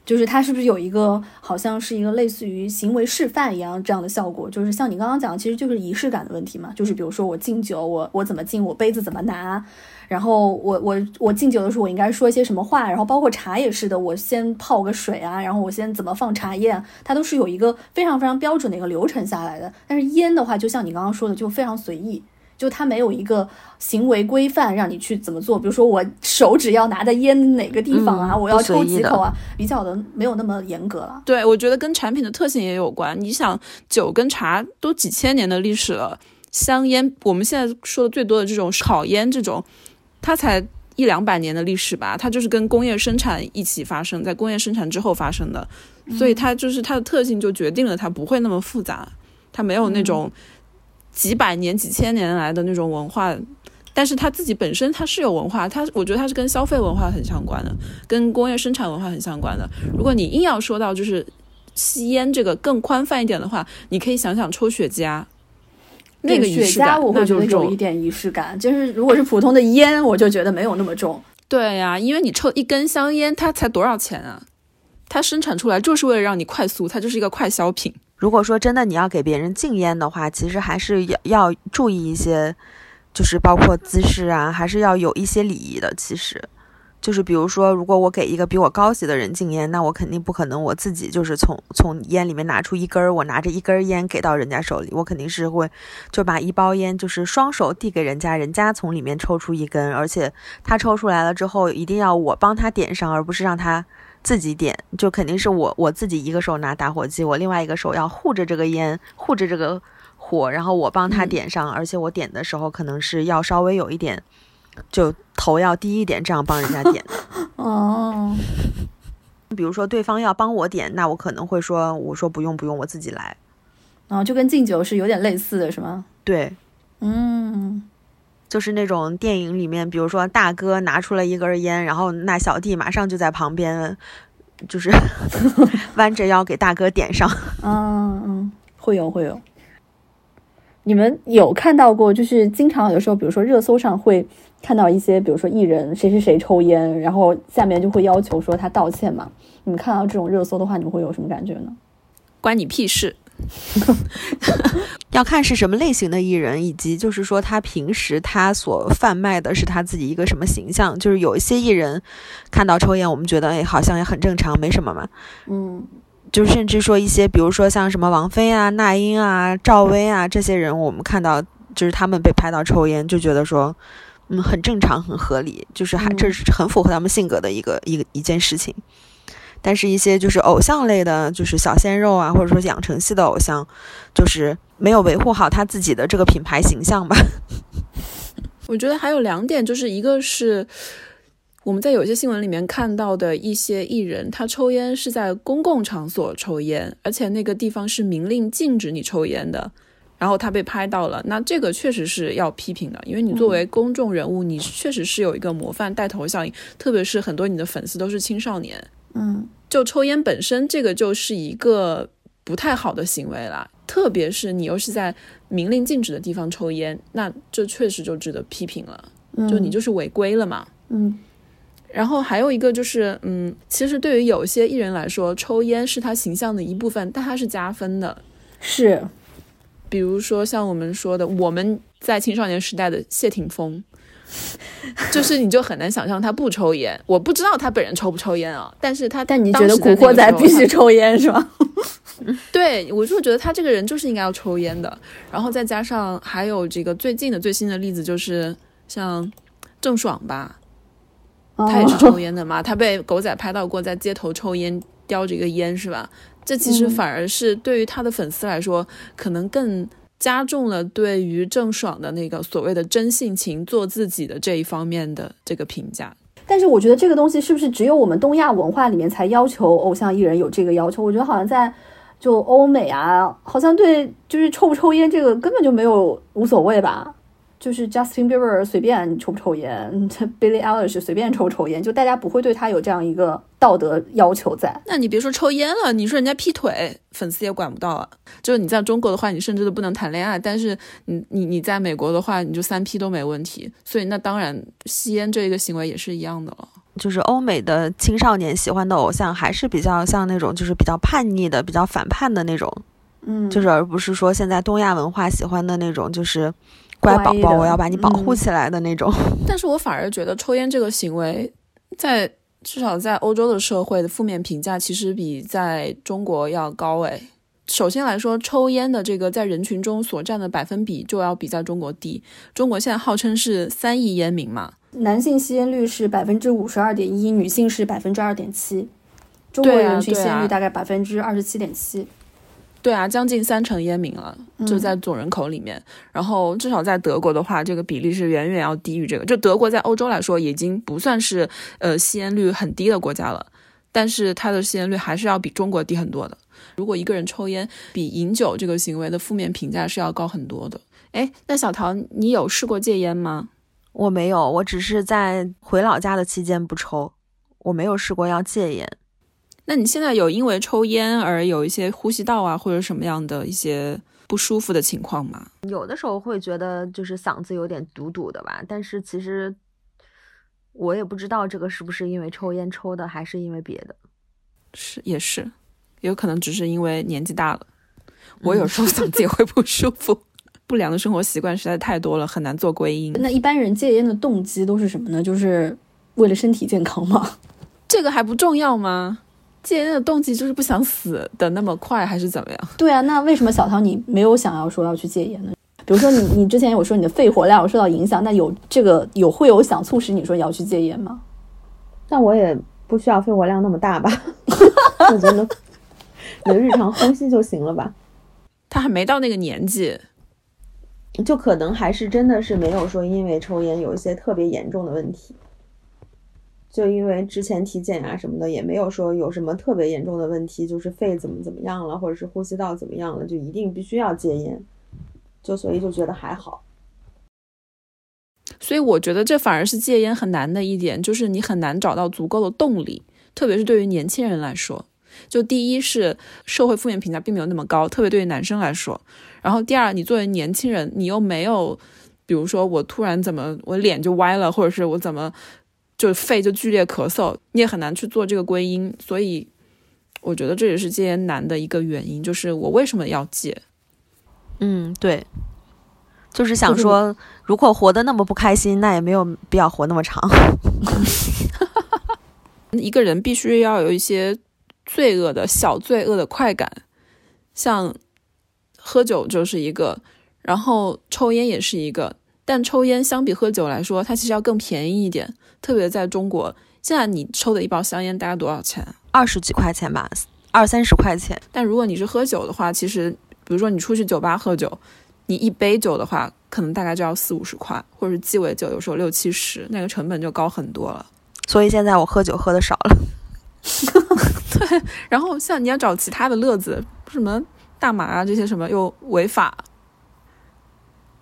就是它是不是有一个好像是一个类似于行为示范一样这样的效果？就是像你刚刚讲的，其实就是仪式感的问题嘛。就是比如说我敬酒，我我怎么敬，我杯子怎么拿，然后我我我敬酒的时候我应该说一些什么话，然后包括茶也是的，我先泡个水啊，然后我先怎么放茶叶，它都是有一个非常非常标准的一个流程下来的。但是烟的话，就像你刚刚说的，就非常随意。就它没有一个行为规范让你去怎么做，比如说我手指要拿在烟哪个地方啊，嗯我要抽几口啊，比较的没有那么严格了。对，我觉得跟产品的特性也有关。你想，酒跟茶都几千年的历史了，香烟我们现在说的最多的这种烤烟这种，它才一两百年的历史吧，它就是跟工业生产一起发生，在工业生产之后发生的，所以它就是它的特性就决定了它不会那么复杂，它没有那种几百年、几千年来的那种文化。但是它自己本身它是有文化，它我觉得它是跟消费文化很相关的，跟工业生产文化很相关的。如果你硬要说到就是吸烟这个更宽泛一点的话，你可以想想抽雪茄，那个雪仪式感茄我会觉得。有一点仪式感，就是如果是普通的烟，我就觉得没有那么重。对呀、因为你抽一根香烟，它才多少钱啊？它生产出来就是为了让你快速，它就是一个快消品。如果说真的你要给别人禁烟的话，其实还是要要注意一些，就是包括姿势啊，还是要有一些礼仪的。其实，就是比如说，如果我给一个比我高级的人禁烟，那我肯定不可能我自己就是从从烟里面拿出一根儿，我拿着一根儿烟给到人家手里，我肯定是会就把一包烟就是双手递给人家，人家从里面抽出一根，而且他抽出来了之后，一定要我帮他点上，而不是让他。自己点就肯定是我我自己一个手拿打火机，我另外一个手要护着这个烟，护着这个火，然后我帮他嗯点上，而且我点的时候可能是要稍微有一点，就头要低一点，这样帮人家点。哦，比如说对方要帮我点，那我可能会说，我说不用不用，我自己来。然后就跟敬酒是有点类似的，是吗？对，嗯，就是那种电影里面，比如说大哥拿出了一根烟，然后那小弟马上就在旁边，就是弯着腰给大哥点上。嗯嗯，会有会有。你们有看到过，就是经常有的时候，比如说热搜上会看到一些，比如说艺人谁谁谁抽烟，然后下面就会要求说他道歉嘛。你们看到这种热搜的话，你们会有什么感觉呢？关你屁事！要看是什么类型的艺人，以及就是说他平时他所贩卖的是他自己一个什么形象。就是有一些艺人看到抽烟，我们觉得哎好像也很正常，没什么嘛。嗯就甚至说一些，比如说像什么王菲啊、那英啊、赵薇啊这些人，我们看到就是他们被拍到抽烟，就觉得说，嗯，很正常、很合理，就是还嗯这是很符合他们性格的一个一个一件事情。但是，一些就是偶像类的，就是小鲜肉啊，或者说养成系的偶像，就是没有维护好他自己的这个品牌形象吧。我觉得还有两点，就是一个是我们在有些新闻里面看到的一些艺人，他抽烟是在公共场所抽烟，而且那个地方是明令禁止你抽烟的。然后他被拍到了，那这个确实是要批评的，因为你作为公众人物，你确实是有一个模范带头效应，特别是很多你的粉丝都是青少年，嗯就抽烟本身这个就是一个不太好的行为啦，特别是你又是在明令禁止的地方抽烟，那这确实就值得批评了。嗯，就你就是违规了嘛。嗯然后还有一个就是，嗯，其实对于有些艺人来说，抽烟是他形象的一部分，但他是加分的。是，比如说像我们说的，我们在青少年时代的谢霆锋，就是你就很难想象他不抽烟。我不知道他本人抽不抽烟啊，但是他但你觉得《古惑仔必须 抽烟是吧？对，我就觉得他这个人就是应该要抽烟的。然后再加上还有这个最近的最新的例子，就是像郑爽吧，他也是抽烟的嘛，他被狗仔拍到过在街头抽烟，叼着一个烟是吧？这其实嗯反而是对于他的粉丝来说，可能更加重了对于郑爽的那个所谓的真性情、做自己的这一方面的这个评价。但是我觉得这个东西是不是只有我们东亚文化里面才要求偶像艺人有这个要求？我觉得好像在就欧美啊，好像对就是抽不抽烟这个根本就没有无所谓吧。就是 Justin Bieber 随便抽不抽烟，Billie Eilish 随便抽不抽烟，就大家不会对他有这样一个道德要求在。那你别说抽烟了，你说人家劈腿，粉丝也管不到啊。就是你在中国的话，你甚至都不能谈恋爱，但是你你你在美国的话，你就三 P 都没问题。所以那当然，吸烟这一个行为也是一样的了。就是欧美的青少年喜欢的偶像，还是比较像那种就是比较叛逆的、比较反叛的那种，嗯，就是而不是说现在东亚文化喜欢的那种，就是乖宝宝，我要把你保护嗯起来的那种。但是我反而觉得抽烟这个行为，在至少在欧洲的社会的负面评价其实比在中国要高诶。首先来说，抽烟的这个在人群中所占的百分比就要比在中国低。中国现在号称是三亿烟民嘛，男性吸烟率是百分之五十二点一，女性是百分之二点七，中国人群吸烟率大概百分之二十七点七。对啊，将近三成烟民了，就在总人口里面。然后至少在德国的话，这个比例是远远要低于这个。就德国在欧洲来说，已经不算是呃吸烟率很低的国家了，但是它的吸烟率还是要比中国低很多的。如果一个人抽烟，比饮酒这个行为的负面评价是要高很多的。哎，那小桃，你有试过戒烟吗？我没有，我只是在回老家的期间不抽，我没有试过要戒烟。那你现在有因为抽烟而有一些呼吸道啊或者什么样的一些不舒服的情况吗？有的时候会觉得就是嗓子有点堵堵的吧，但是其实我也不知道这个是不是因为抽烟抽的，还是因为别的。是，也是，有可能只是因为年纪大了。我有时候嗓子也会不舒服，不良的生活习惯实在太多了，很难做归因。那一般人戒烟的动机都是什么呢？就是为了身体健康吗？这个还不重要吗？戒烟的动机就是不想死的那么快，还是怎么样？对啊，那为什么小唐你没有想要说要去戒烟呢？比如说你你之前有说你的肺活量有受到影响，那有这个有会有想促使你说你要去戒烟吗？但我也不需要肺活量那么大吧，我觉得能日常呼吸就行了吧。他还没到那个年纪，就可能还是真的是没有说因为抽烟有一些特别严重的问题，就因为之前体检啊什么的也没有说有什么特别严重的问题，就是肺怎么怎么样了，或者是呼吸道怎么样了，就一定必须要戒烟，就所以就觉得还好。所以我觉得这反而是戒烟很难的一点，就是你很难找到足够的动力，特别是对于年轻人来说。就第一是社会负面评价并没有那么高，特别对于男生来说。然后第二，你作为年轻人，你又没有，比如说我突然怎么我脸就歪了，或者是我怎么就肺就剧烈咳嗽，你也很难去做这个归因。所以我觉得这也是戒烟难的一个原因，就是我为什么要戒？嗯，对，就是想就是说，如果活得那么不开心，那也没有必要活那么长。一个人必须要有一些罪恶的小罪恶的快感，像喝酒就是一个，然后抽烟也是一个。但抽烟相比喝酒来说，它其实要更便宜一点，特别在中国。现在你抽的一包香烟大概多少钱？二十几块钱吧，二三十块钱。但如果你是喝酒的话，其实比如说你出去酒吧喝酒，你一杯酒的话，可能大概就要四五十块，或者是鸡尾酒有时候六七十，那个成本就高很多了。所以现在我喝酒喝的少了。对然后像你要找其他的乐子，什么大麻啊这些什么又违法，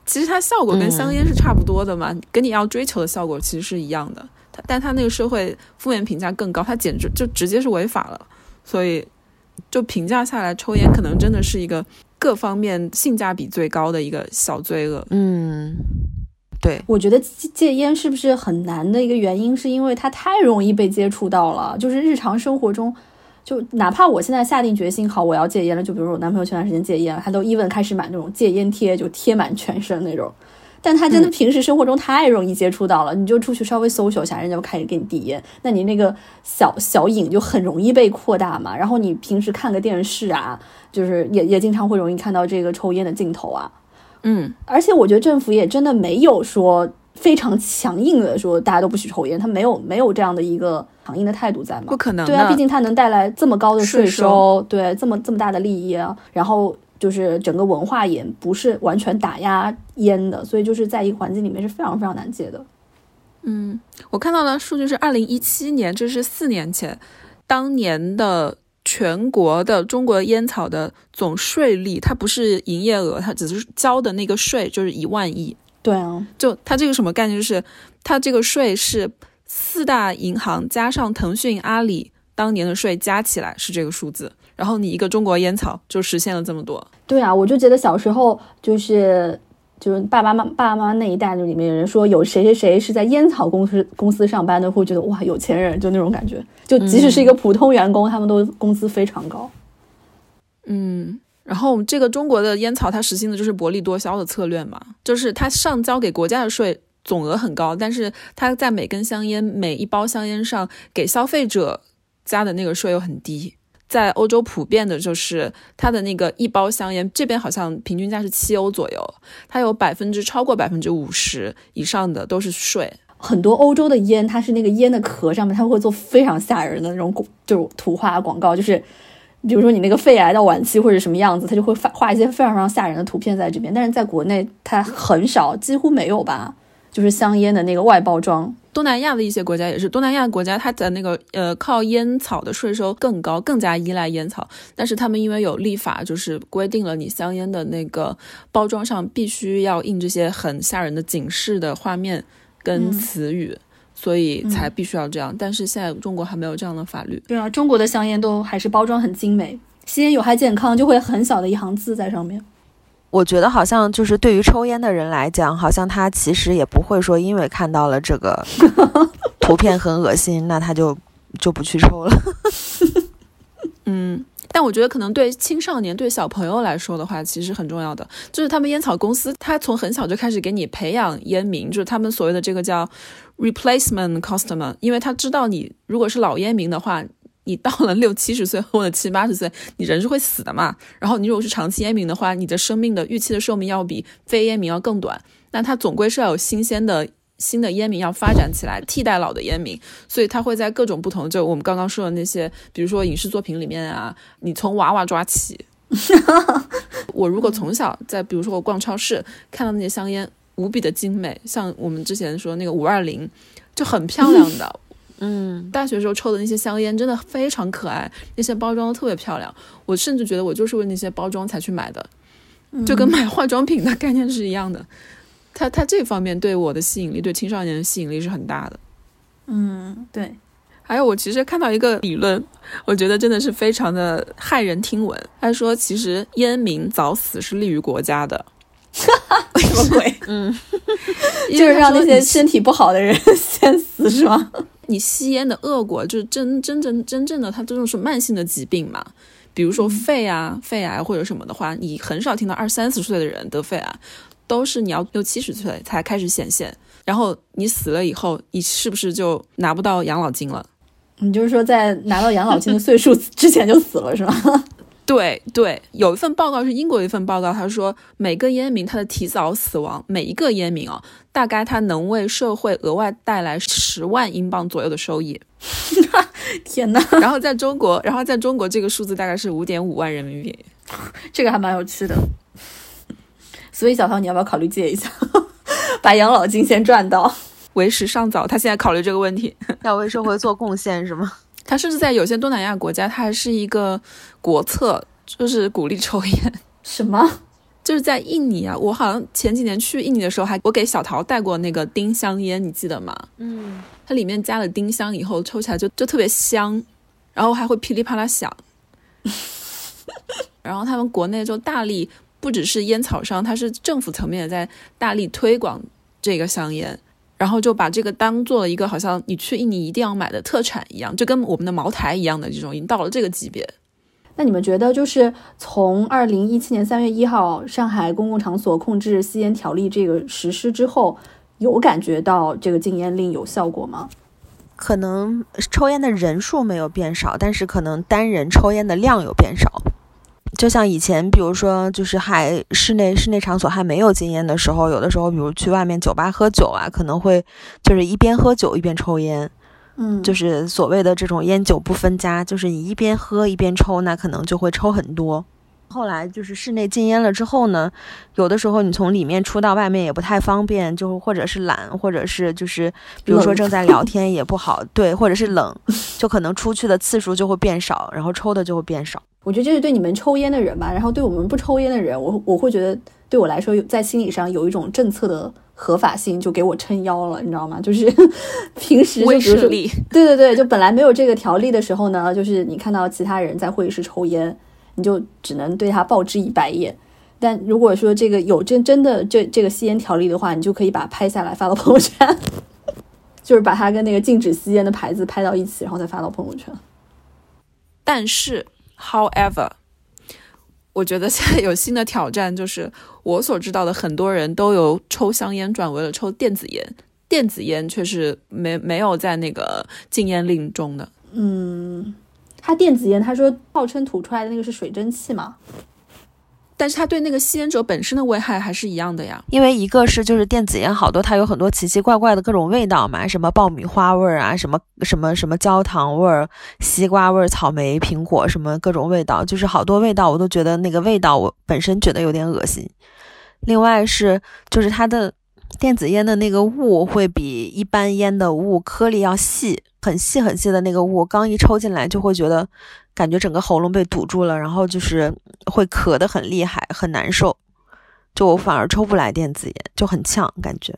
其实它效果跟香烟是差不多的嘛，跟你要追求的效果其实是一样的。它但它那个社会负面评价更高，它简直就直接是违法了。所以就评价下来，抽烟可能真的是一个各方面性价比最高的一个小罪恶。嗯，对，我觉得戒戒烟是不是很难的一个原因，是因为它太容易被接触到了，就是日常生活中。就哪怕我现在下定决心，好，我要戒烟了。就比如说我男朋友前段时间戒烟，他都 even 开始买那种戒烟贴，就贴满全身那种。但他真的平时生活中太容易接触到了，你就出去稍微 social 一下，人家就开始给你递烟，那你那个小小瘾就很容易被扩大嘛。然后你平时看个电视啊，就是也也经常会容易看到这个抽烟的镜头啊。嗯，而且我觉得政府也真的没有说非常强硬的说大家都不许抽烟，他没有没有这样的一个强硬的态度在嘛不。可能。对啊，毕竟它能带来这么高的税税收对，这么这么大的利益啊，然后就是整个文化也不是完全打压烟的，所以就是在一个环境里面是非常非常难戒的。嗯我看到的数据是二零一七年，这是四年前，当年的全国的中国烟草的总税率，它不是营业额，它只是交的那个税就是一万亿。对啊，就它这个什么概念？就是它这个税是四大银行加上腾讯、阿里当年的税加起来是这个数字，然后你一个中国烟草就实现了这么多。对啊，我就觉得小时候就是就是爸爸妈爸爸妈妈那一代，就里面有人说有谁谁谁是在烟草公司公司上班的，会觉得哇有钱人，就那种感觉。就即使是一个普通员工，他们都工资非常高。嗯，然后这个中国的烟草它实行的就是薄利多销的策略嘛，就是它上交给国家的税总额很高，但是它在每根香烟、每一包香烟上给消费者加的那个税又很低。在欧洲普遍的就是它的那个一包香烟，这边好像平均价是七欧左右，它有百分之超过百分之五十以上的都是税。很多欧洲的烟，它是那个烟的壳上面，它会做非常吓人的那种，就是图画广告，就是比如说你那个肺癌到晚期或者什么样子，他就会发画一些非常非常吓人的图片在这边。但是在国内，它很少，几乎没有吧，就是香烟的那个外包装。东南亚的一些国家也是，东南亚国家它的那个呃靠烟草的税收更高，更加依赖烟草，但是他们因为有立法，就是规定了你香烟的那个包装上必须要印这些很吓人的警示的画面跟嗯词语，所以才必须要这样。但是现在中国还没有这样的法律。对啊，中国的香烟都还是包装很精美，吸烟有害健康，就会很小的一行字在上面。我觉得好像就是对于抽烟的人来讲，好像他其实也不会说因为看到了这个 图片很恶心，那他就就不去抽了。嗯，但我觉得可能对青少年、对小朋友来说的话，其实很重要的，就是他们烟草公司，他从很小就开始给你培养烟民，就是他们所谓的这个叫 replacement customer，因为他知道你如果是老烟民的话。你到了六七十岁或者七八十岁，你人是会死的嘛。然后你如果是长期烟民的话，你的生命的预期的寿命要比非烟民要更短。那它总归是要有新鲜的新的烟民要发展起来，替代老的烟民。所以它会在各种不同，就我们刚刚说的那些，比如说影视作品里面啊，你从娃娃抓起。我 如果从小在，比如说我逛超市看到那些香烟无比的精美，像我们之前说那个五二零，就很漂亮的。嗯，大学时候抽的那些香烟真的非常可爱，那些包装都特别漂亮。我甚至觉得我就是为那些包装才去买的，就跟买化妆品的概念是一样的。它它这方面对我的吸引力，对青少年的吸引力是很大的。嗯，对，还有，我其实看到一个理论，我觉得真的是非常的骇人听闻。他说，其实烟民早死是利于国家的，什么鬼？嗯 就是让那些身体不好的人 先死是吗？你吸烟的恶果，就是真真正真正的，它这种是慢性的疾病嘛。比如说肺啊、肺癌或者什么的话，你很少听到二三十岁的人得肺癌，都是你要六七十岁才开始显现。然后你死了以后，你是不是就拿不到养老金了？你就是说在拿到养老金的岁数之前就死了是吗？对对，有一份报告是英国一份报告，他说每个烟民他的提早死亡，每一个烟民哦，大概他能为社会额外带来十万英镑左右的收益。天哪，然后在中国，然后在中国这个数字大概是五点五万人民币。这个还蛮有趣的。所以小涛，你要不要考虑借一下，把养老金先赚到？为时尚早，他现在考虑这个问题。要为社会做贡献是吗？他甚至在有些东南亚国家，它还是一个国策，就是鼓励抽烟。什么？就是在印尼啊，我好像前几年去印尼的时候还，我给小桃带过那个丁香烟，你记得吗？嗯，它里面加了丁香以后，抽起来就就特别香，然后还会噼里啪啦响。然后他们国内就大力，不只是烟草商，它是政府层面也在大力推广这个香烟，然后就把这个当做了一个好像你去印尼一定要买的特产一样，就跟我们的茅台一样的这种，已经到了这个级别。那你们觉得，就是从二零一七年三月一号上海公共场所控制吸烟条例这个实施之后，有感觉到这个禁烟令有效果吗？可能抽烟的人数没有变少，但是可能单人抽烟的量有变少。就像以前，比如说，就是还室内室内场所还没有禁烟的时候，有的时候，比如去外面酒吧喝酒啊，可能会就是一边喝酒一边抽烟，嗯，就是所谓的这种烟酒不分家，就是你一边喝一边抽，那可能就会抽很多。后来就是室内禁烟了之后呢，有的时候你从里面出到外面也不太方便，就或者是懒，或者是就是比如说正在聊天也不好，对，或者是冷，就可能出去的次数就会变少，然后抽的就会变少。我觉得这是对你们抽烟的人吧，然后对我们不抽烟的人，我我会觉得对我来说，在心理上有一种政策的合法性，就给我撑腰了，你知道吗？就是 平时就威比如说，对对对，就本来没有这个条例的时候呢，就是你看到其他人在会议室抽烟，你就只能对他报之以白眼。但如果说这个有真真的这这个吸烟条例的话，你就可以把它拍下来发到朋友圈，就是把它跟那个禁止吸烟的牌子拍到一起，然后再发到朋友圈。但是，however，我觉得现在有新的挑战，就是我所知道的很多人都由抽香烟转为了抽电子烟，电子烟却是没没有在那个禁烟令中的。嗯，他电子烟，他说号称吐出来的那个是水蒸气嘛？但是它对那个吸烟者本身的危害还是一样的呀。因为一个是就是电子烟好多，它有很多奇奇怪怪的各种味道嘛，什么爆米花味儿啊，什么什么什么焦糖味儿、西瓜味儿、草莓、苹果什么各种味道，就是好多味道我都觉得那个味道我本身觉得有点恶心。另外是就是它的电子烟的那个雾会比一般烟的雾颗粒要细，很细很细的那个雾，刚一抽进来就会觉得感觉整个喉咙被堵住了，然后就是会咳得很厉害，很难受。就我反而抽不来电子烟，就很呛感觉。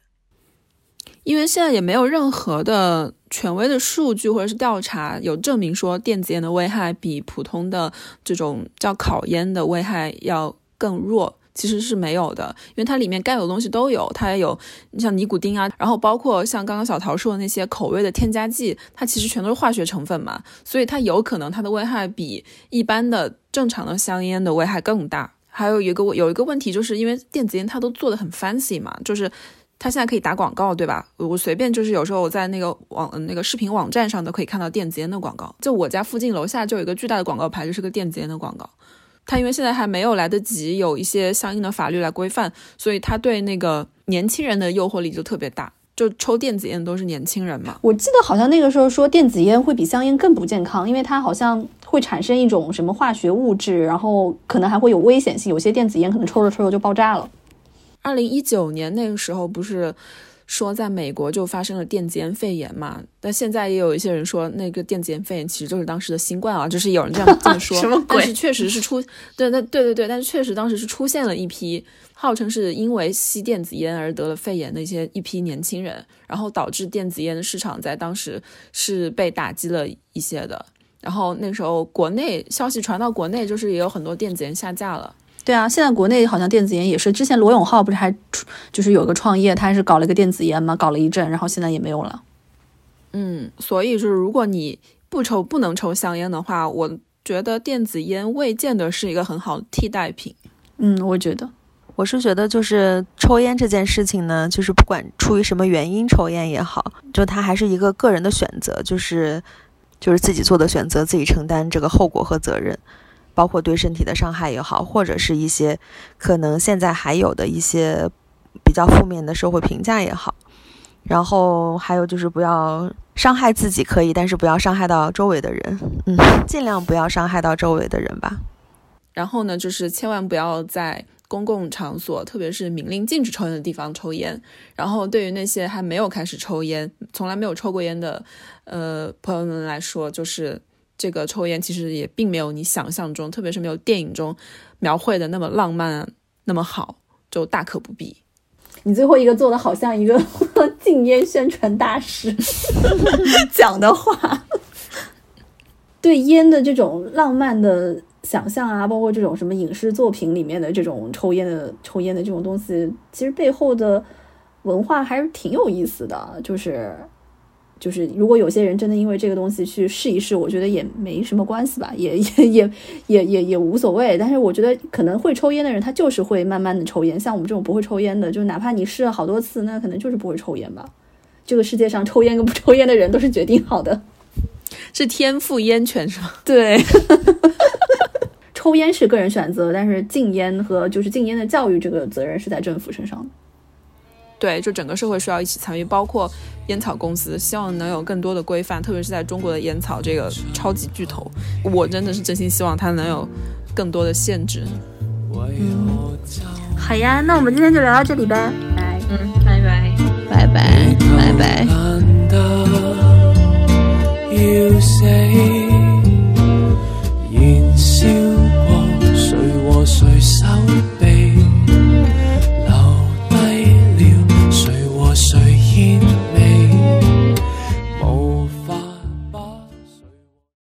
因为现在也没有任何的权威的数据或者是调查有证明说电子烟的危害比普通的这种叫烤烟的危害要更弱。其实是没有的，因为它里面该有的东西都有，它也有你像尼古丁啊，然后包括像刚刚小桃说的那些口味的添加剂，它其实全都是化学成分嘛，所以它有可能它的危害比一般的正常的香烟的危害更大。还有一个有一个问题，就是因为电子烟它都做的很 fancy 嘛，就是它现在可以打广告，对吧？我随便就是有时候我在那个网那个视频网站上都可以看到电子烟的广告。就我家附近楼下就有一个巨大的广告牌，就是个电子烟的广告。它因为现在还没有来得及有一些相应的法律来规范，所以他对那个年轻人的诱惑力就特别大。就抽电子烟都是年轻人嘛，我记得好像那个时候说电子烟会比香烟更不健康，因为它好像会产生一种什么化学物质，然后可能还会有危险性。有些电子烟可能抽着抽着就爆炸了。二零一九年那个时候不是说在美国就发生了电子烟肺炎嘛？但现在也有一些人说那个电子烟肺炎其实就是当时的新冠啊，就是有人这样 这么说。什么鬼但是确实是出，对，那对对对，但是确实当时是出现了一批号称是因为吸电子烟而得了肺炎的一些一批年轻人，然后导致电子烟的市场在当时是被打击了一些的。然后那时候国内消息传到国内，就是也有很多电子烟下架了。对啊，现在国内好像电子烟也是，之前罗永浩不是还就是有个创业，他还是搞了一个电子烟嘛，搞了一阵，然后现在也没有了。嗯，所以就是如果你不抽不能抽香烟的话，我觉得电子烟未见得是一个很好的替代品。嗯，我觉得我是觉得，就是抽烟这件事情呢，就是不管出于什么原因抽烟也好，就它还是一个个人的选择，就是就是自己做的选择，自己承担这个后果和责任，包括对身体的伤害也好，或者是一些可能现在还有的一些比较负面的社会评价也好。然后还有就是不要伤害自己可以，但是不要伤害到周围的人，嗯，尽量不要伤害到周围的人吧。然后呢，就是千万不要在公共场所，特别是明令禁止抽烟的地方抽烟。然后对于那些还没有开始抽烟、从来没有抽过烟的呃朋友们来说，就是这个抽烟其实也并没有你想象中，特别是没有电影中描绘的那么浪漫、那么好，就大可不必。你最后一个做的好像一个 禁烟宣传大使 讲的话，对烟的这种浪漫的想象啊，包括这种什么影视作品里面的这种抽烟的抽烟的这种东西，其实背后的文化还是挺有意思的，就是就是如果有些人真的因为这个东西去试一试，我觉得也没什么关系吧，也 也也也也也无所谓。但是我觉得可能会抽烟的人，他就是会慢慢的抽烟。像我们这种不会抽烟的，就哪怕你试了好多次，那可能就是不会抽烟吧。这个世界上抽烟跟不抽烟的人都是决定好的。是天赋烟权是吗？对，抽烟是个人选择，但是禁烟和就是禁烟的教育这个责任是在政府身上的。对，就整个社会需要一起参与，包括烟草公司，希望能有更多的规范，特别是在中国的烟草这个超级巨头，我真的是真心希望它能有更多的限制。好呀，那我们今天就聊到这里呗，拜。嗯，拜拜。拜拜拜拜。難得要死，燃燒過誰和誰手